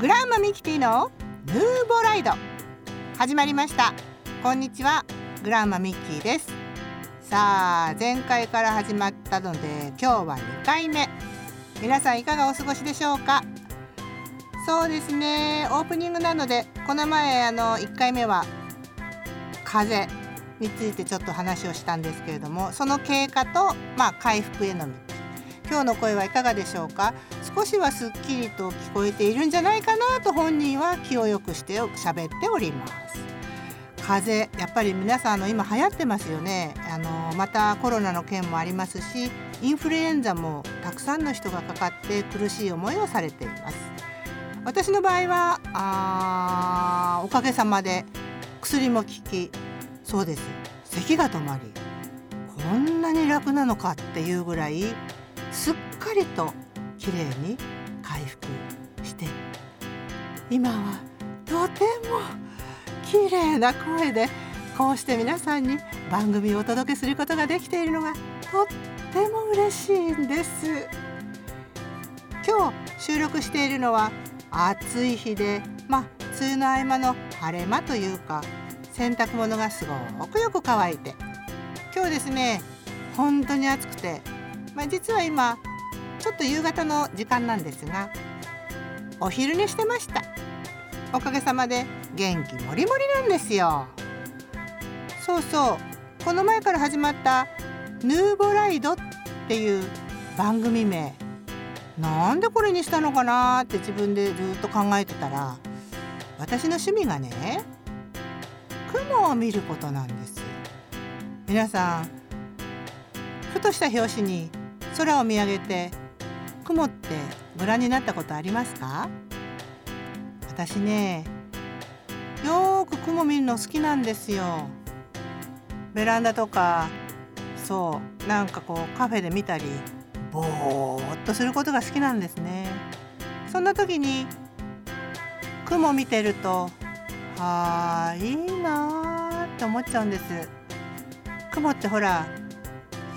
グランマミキティのヌーボライド。始まりました。こんにちはグランマミッキーです。さあ前回から始まったので今日は2回目。皆さんいかがお過ごしでしょうか？そうですねオープニングなのでこの前あの1回目は風についてちょっと話をしたんですけれどもその経過とまあ回復への道。今日の声はいかがでしょうか？少しはすっきりと聞こえているんじゃないかなと本人は気を良くして喋っております。風邪やっぱり皆さんの今流行ってますよね。あのまたコロナの件もありますしインフルエンザもたくさんの人がかかって苦しい思いをされています。私の場合はあおかげさまで薬も効きそうです。咳が止まりこんなに楽なのかっていうぐらいすっかりときれいに回復して。今はとても綺麗な声でこうして皆さんに番組をお届けすることができているのがとっても嬉しいんです。今日収録しているのは暑い日でまあ梅雨の合間の晴れ間というか洗濯物がすごくよく乾いて。今日ですね本当に暑くてまあ、実は今ちょっと夕方の時間なんですがお昼寝してました。おかげさまで元気もりもりなんですよ。そうそう。この前から始まった「ヌーボライド」っていう番組名。なんでこれにしたのかなって自分でずっと考えてたら私の趣味がね雲を見ることなんです。皆さんふとした拍子に空を見上げて雲ってご覧になったことありますか？私ねよく雲見るの好きなんですよ。ベランダとかそうなんかこうカフェで見たりぼーっとすることが好きなんですね。そんな時に雲見てるとあーいいなーって思っちゃうんです。雲ってほら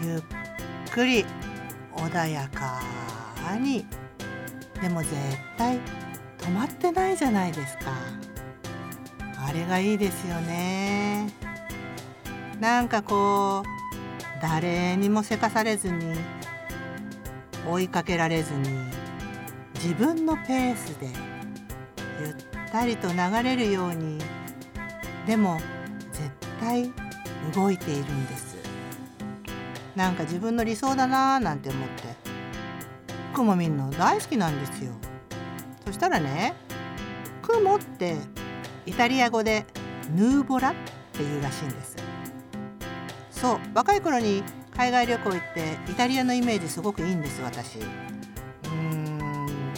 ゆっくり穏やか。に。でも絶対止まってないじゃないですか。あれがいいですよね。なんかこう誰にもせかされずに追いかけられずに自分のペースでゆったりと流れるようにでも絶対動いているんです。なんか自分の理想だなーなんて思って。雲見るの大好きなんですよ。そしたらね雲ってイタリア語でヌーボラっていうらしいんです。そう若い頃に海外旅行行ってイタリアのイメージすごくいいんです私。うーん。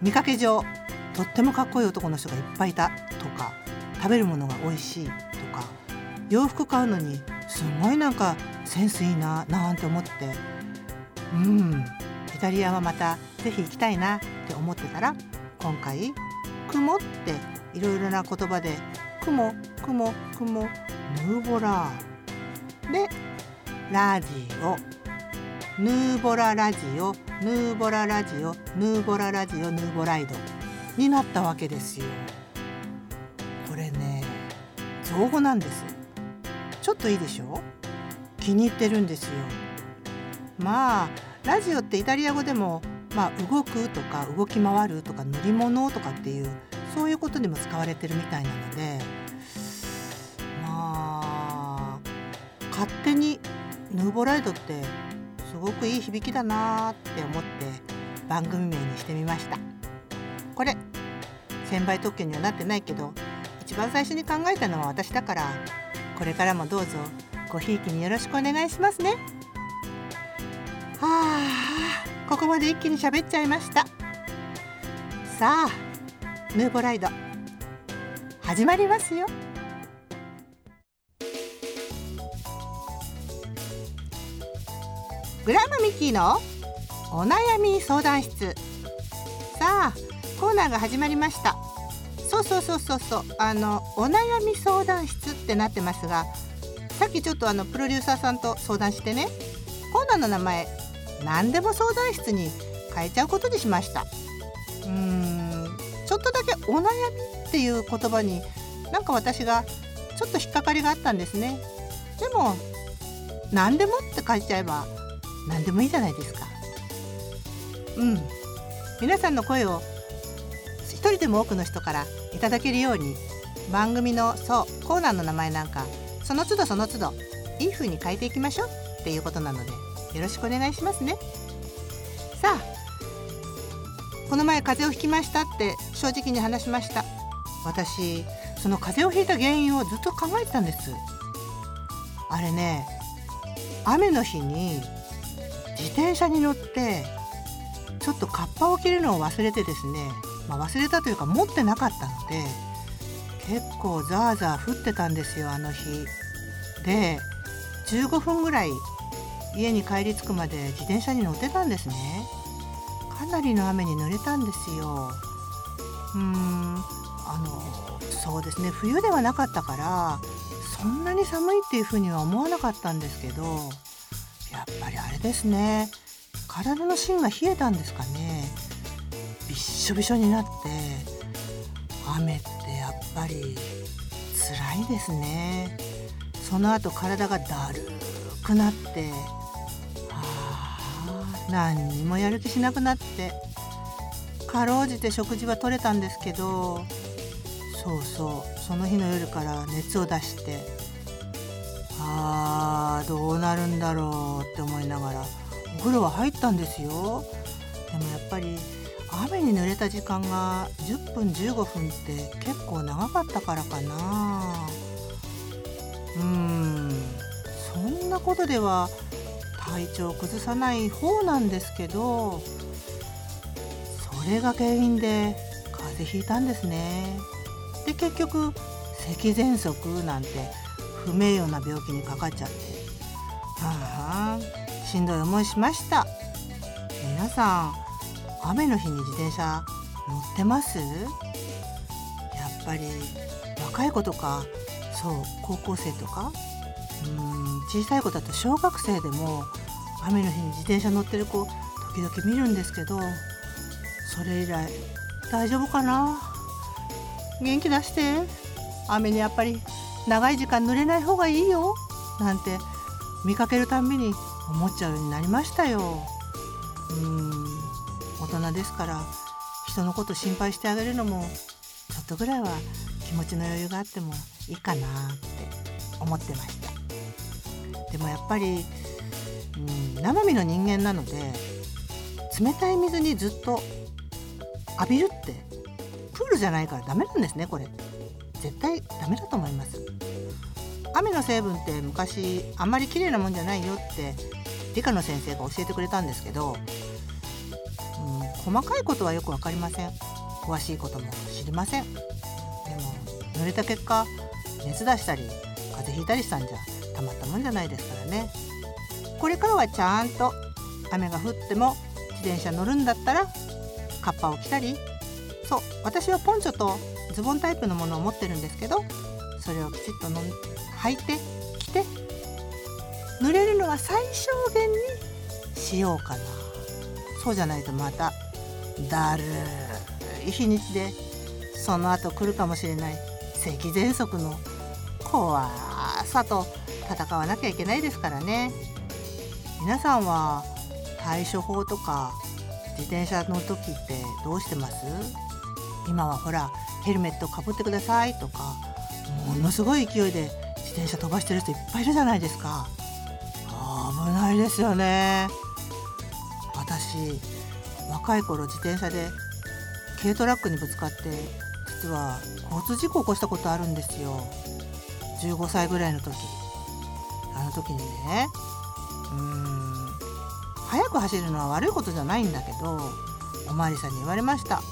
見かけ上とってもかっこいい男の人がいっぱいいたとか食べるものが美味しいとか洋服買うのにすごいなんかセンスいいななんて思って。うん。イタリアはまた是非行きたいなって思ってたら今回「雲」っていろいろな言葉で「雲雲雲ヌーボラー」で「ラジオ」「ヌーボララジオ」「ヌーボララジオ」「ヌーボララジオ」「ヌーボライド」になったわけですよ。これね造語なんです。ちょっといいでしょ？気に入ってるんですよ。まあラジオってイタリア語でも、まあ、動くとか動き回るとか乗り物とかっていうそういうことにも使われてるみたいなのでまあ勝手にヌーボライドってすごくいい響きだなって思って番組名にしてみました。これ専売特許にはなってないけど一番最初に考えたのは私だからこれからもどうぞごひいきによろしくお願いしますね。あここまで一気に喋っちゃいました。さあヌーボライド始まりますよ。グラムミキーのお悩み相談室。さあコーナーが始まりました。そうそうそうそうそう。あのお悩み相談室ってなってますがさっきちょっとあのプロデューサーさんと相談してね。コーナーの名前何でも相談室に変えちゃうことにしました。うーんちょっとだけ「お悩み」っていう言葉になんか私がちょっと引っかかりがあったんですね。でも何でもって書いちゃえば何でもいいじゃないですか。うん。皆さんの声を一人でも多くの人からいただけるように番組のそうコーナーの名前なんかその都度その都度いい風に変えていきましょうっていうことなのでよろしくお願いしますね。さあこの前風邪をひきましたって正直に話しました。私その風邪をひいた原因をずっと考えてたんです。あれね雨の日に自転車に乗ってちょっとカッパを着るのを忘れてですね、まあ、忘れたというか持ってなかったので結構ザーザー降ってたんですよあの日。で15分ぐらい家に帰り着くまで自転車に乗ってたんですね。かなりの雨に濡れたんですよ。うーんあのそうですね。冬ではなかったからそんなに寒いっていうふうには思わなかったんですけどやっぱりあれですね。体の芯が冷えたんですかね。びっしょびしょになって雨ってやっぱり辛いですね。その後体がだるくなって何にもやる気しなくなってかろうじて食事は取れたんですけどそうそうその日の夜から熱を出してあーどうなるんだろうって思いながらお風呂は入ったんですよ。でもやっぱり雨に濡れた時間が10分15分って結構長かったからかな。うーんそんなことでは体調を崩さない方なんですけどそれが原因で風邪ひいたんですね。で結局咳喘息なんて不名誉な病気にかかっちゃってああしんどい思いしました。皆さん雨の日に自転車乗ってます？やっぱり若い子とかそう高校生とかうん小さい子だと小学生でも雨の日に自転車乗ってる子時々見るんですけどそれ以来大丈夫かな？元気出して。雨にやっぱり長い時間濡れない方がいいよ。なんて見かけるたんびに思っちゃうようになりましたよ。うん大人ですから人のこと心配してあげるのもちょっとぐらいは気持ちの余裕があってもいいかなって思ってました。でもやっぱり、うん、生身の人間なので冷たい水にずっと浴びるってプールじゃないからダメなんですねこれ。絶対ダメだと思います。雨の成分って昔あんまり綺麗なもんじゃないよって理科の先生が教えてくれたんですけど、うん、細かいことはよく分かりません。詳しいことも知りません。でも濡れた結果熱出したり風邪ひいたりしたんじゃたまったもんじゃないですからね。これからはちゃんと雨が降っても自転車乗るんだったらカッパを着たりそう私はポンチョとズボンタイプのものを持ってるんですけどそれをきちっとの履いて着て濡れるのは最小限にしようかな。そうじゃないとまただるい日にちでその後来るかもしれない咳喘息の怖さと戦わなきゃいけないですからね。皆さんは対処法とか自転車の時ってどうしてます？今はほらヘルメットかぶってくださいとかものすごい勢いで自転車飛ばしてる人いっぱいいるじゃないですか。危ないですよね。私若い頃自転車で軽トラックにぶつかって実は交通事故を起こしたことあるんですよ。15歳ぐらいの時。の時にねうーん。速く走るのは悪いことじゃないんだけどおまわりさんに言われました。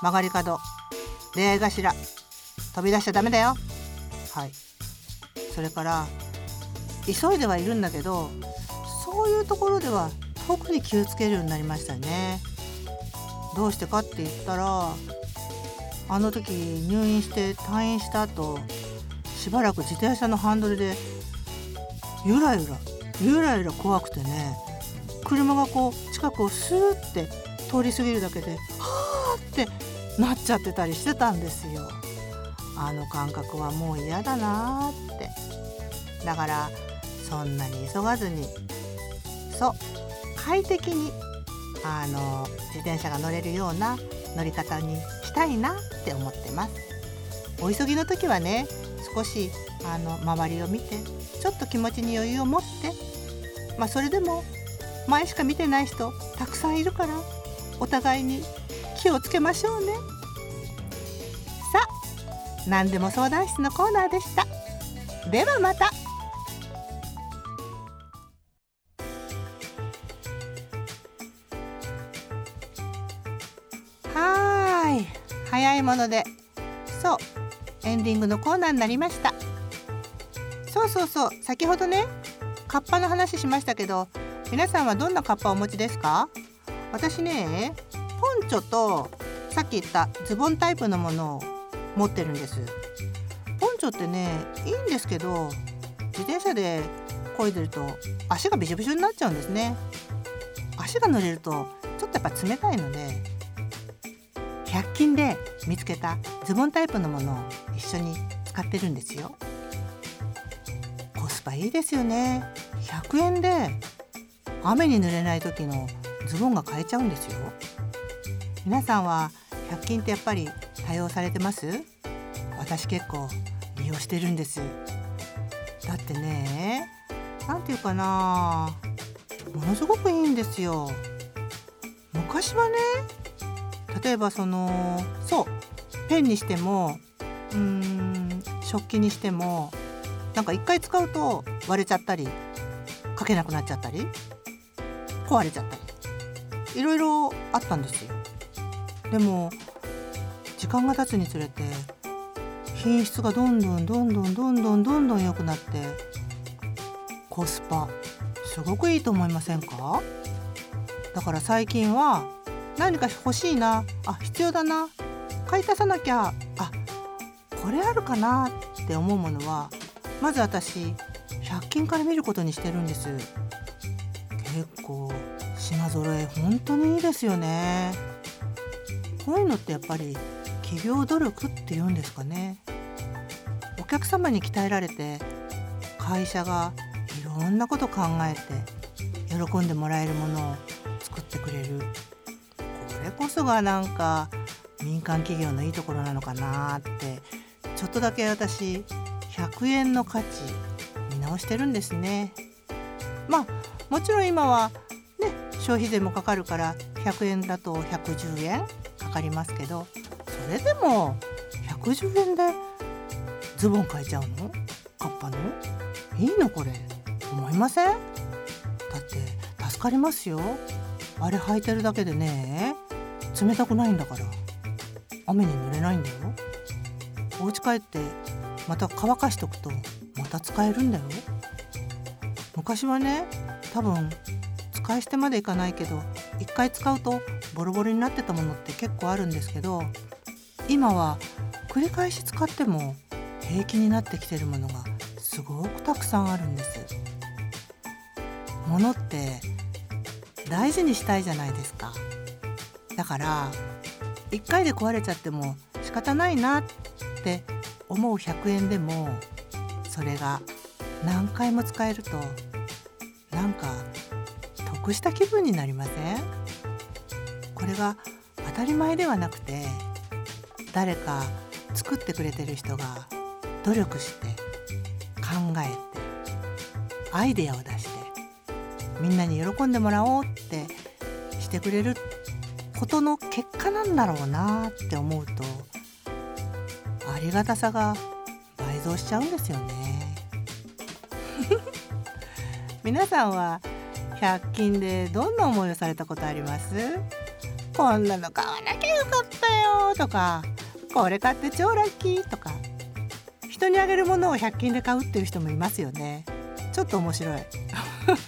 曲がり角出会い頭飛び出しちゃダメだよ。はい。それから急いではいるんだけどそういうところでは特に気をつけるようになりましたね。どうしてかって言ったらあの時入院して退院した後しばらく自転車のハンドルでゆらゆらゆらゆら怖くてね車がこう近くをスーって通り過ぎるだけではーってなっちゃってたりしてたんですよ。あの感覚はもう嫌だなーって。だからそんなに急がずに。そう。快適にあの自転車が乗れるような乗り方にしたいなって思ってます。お急ぎの時はね少しあの周りを見てちょっと気持ちに余裕を持ってまあそれでも前しか見てない人たくさんいるからお互いに気をつけましょうね。さあ何でも相談室のコーナーでした。ではまた。はい。早いもので。そう。エンディングのコーナーになりました。そうそうそう。先ほどねカッパの話しましたけど皆さんはどんなカッパをお持ちですか？私ねポンチョとさっき言ったズボンタイプのものを持ってるんです。ポンチョってねいいんですけど自転車で漕いでると足がびしょびしょになっちゃうんですね。足が濡れるとちょっとやっぱ冷たいので100均で見つけたズボンタイプのものを一緒に使ってるんですよ。コスパいいですよね。100円で雨に濡れない時のズボンが買えちゃうんですよ。皆さんは100均ってやっぱり多用されてます？私結構利用してるんです。だってね何て言うかなものすごくいいんですよ。昔はね例えばそのそうペンにしてもうーん食器にしてもなんか一回使うと割れちゃったり書けなくなっちゃったり壊れちゃったり。いろいろあったんですよ。でも時間が経つにつれて品質がどんどんどんどんどんどんどんどん良くなってコスパすごくいいと思いませんか？だから最近は何か欲しいなあ必要だな買い足さなきゃあこれあるかなって思うものはまず私100均から見ることにしてるんです。結構品揃え本当にいいですよね。こういうのってやっぱり企業努力っていうんですかね。お客様に鍛えられて会社がいろんなこと考えて喜んでもらえるものを作ってくれる。これこそがなんか民間企業のいいところなのかなってちょっとだけ私100円の価値見直してるんですね。まあもちろん今はね消費税もかかるから100円だと110円かかりますけどそれでも110円でズボン買えちゃうの？カッパの？いいのこれ。思いません？だって助かりますよ。あれ履いてるだけでね冷たくないんだから。雨に濡れないんだよ。お家帰ってまた乾かしとくとまた使えるんだよ。昔はね多分使い捨てまでいかないけど一回使うとボロボロになってたものって結構あるんですけど今は繰り返し使っても平気になってきてるものがすごくたくさんあるんです。物って大事にしたいじゃないですか。だから1回で壊れちゃっても仕方ないなって思う100円でもそれが何回も使えるとなんか得した気分になりません？これが当たり前ではなくて誰か作ってくれてる人が努力して考えてアイデアを出してみんなに喜んでもらおうってしてくれることの結果なんだろうなって思うとありがたさが倍増しちゃうんですよね。皆さんは100均でどんな思いをされたことあります？こんなの買わなきゃよかったよとかこれ買って超ラッキーとか人にあげるものを100均で買うっていう人もいますよね。ちょっと面白い。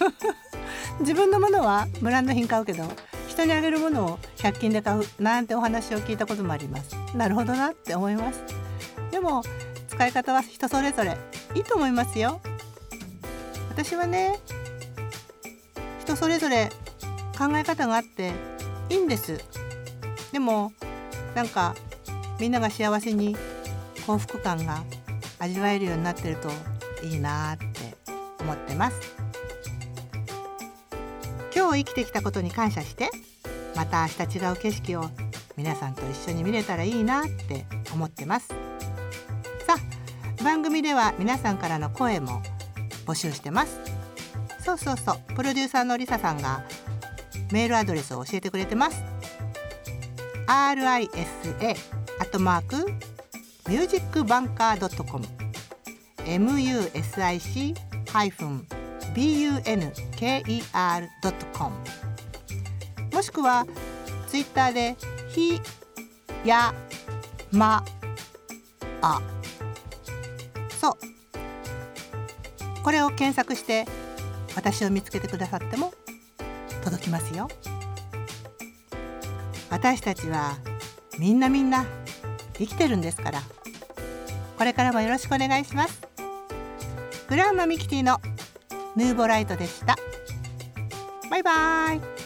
自分のものはブランド品買うけど人にあげるものを100均で買うなんてお話を聞いたこともあります。なるほどなって思います。も使い方は人それぞれ。いいと思いますよ。私はね人それぞれ考え方があっていいんです。でもなんかみんなが幸せに幸福感が味わえるようになってるといいなって思ってます。今日生きてきたことに感謝してまた明日違う景色を皆さんと一緒に見れたらいいなって思ってます。番組では皆さんからの声も募集してます。そうそうそう。プロデューサーのりささんがメールアドレスを教えてくれてます。Risa アットマークミュージックバンカー .com music ハイフン bunker.com もしくはツイッターでひやまあ。これを検索して私を見つけてくださっても届きますよ。私たちはみんなみんな生きてるんですから。これからもよろしくお願いします。グランマミキティのヌーボライトでした。バイバイ。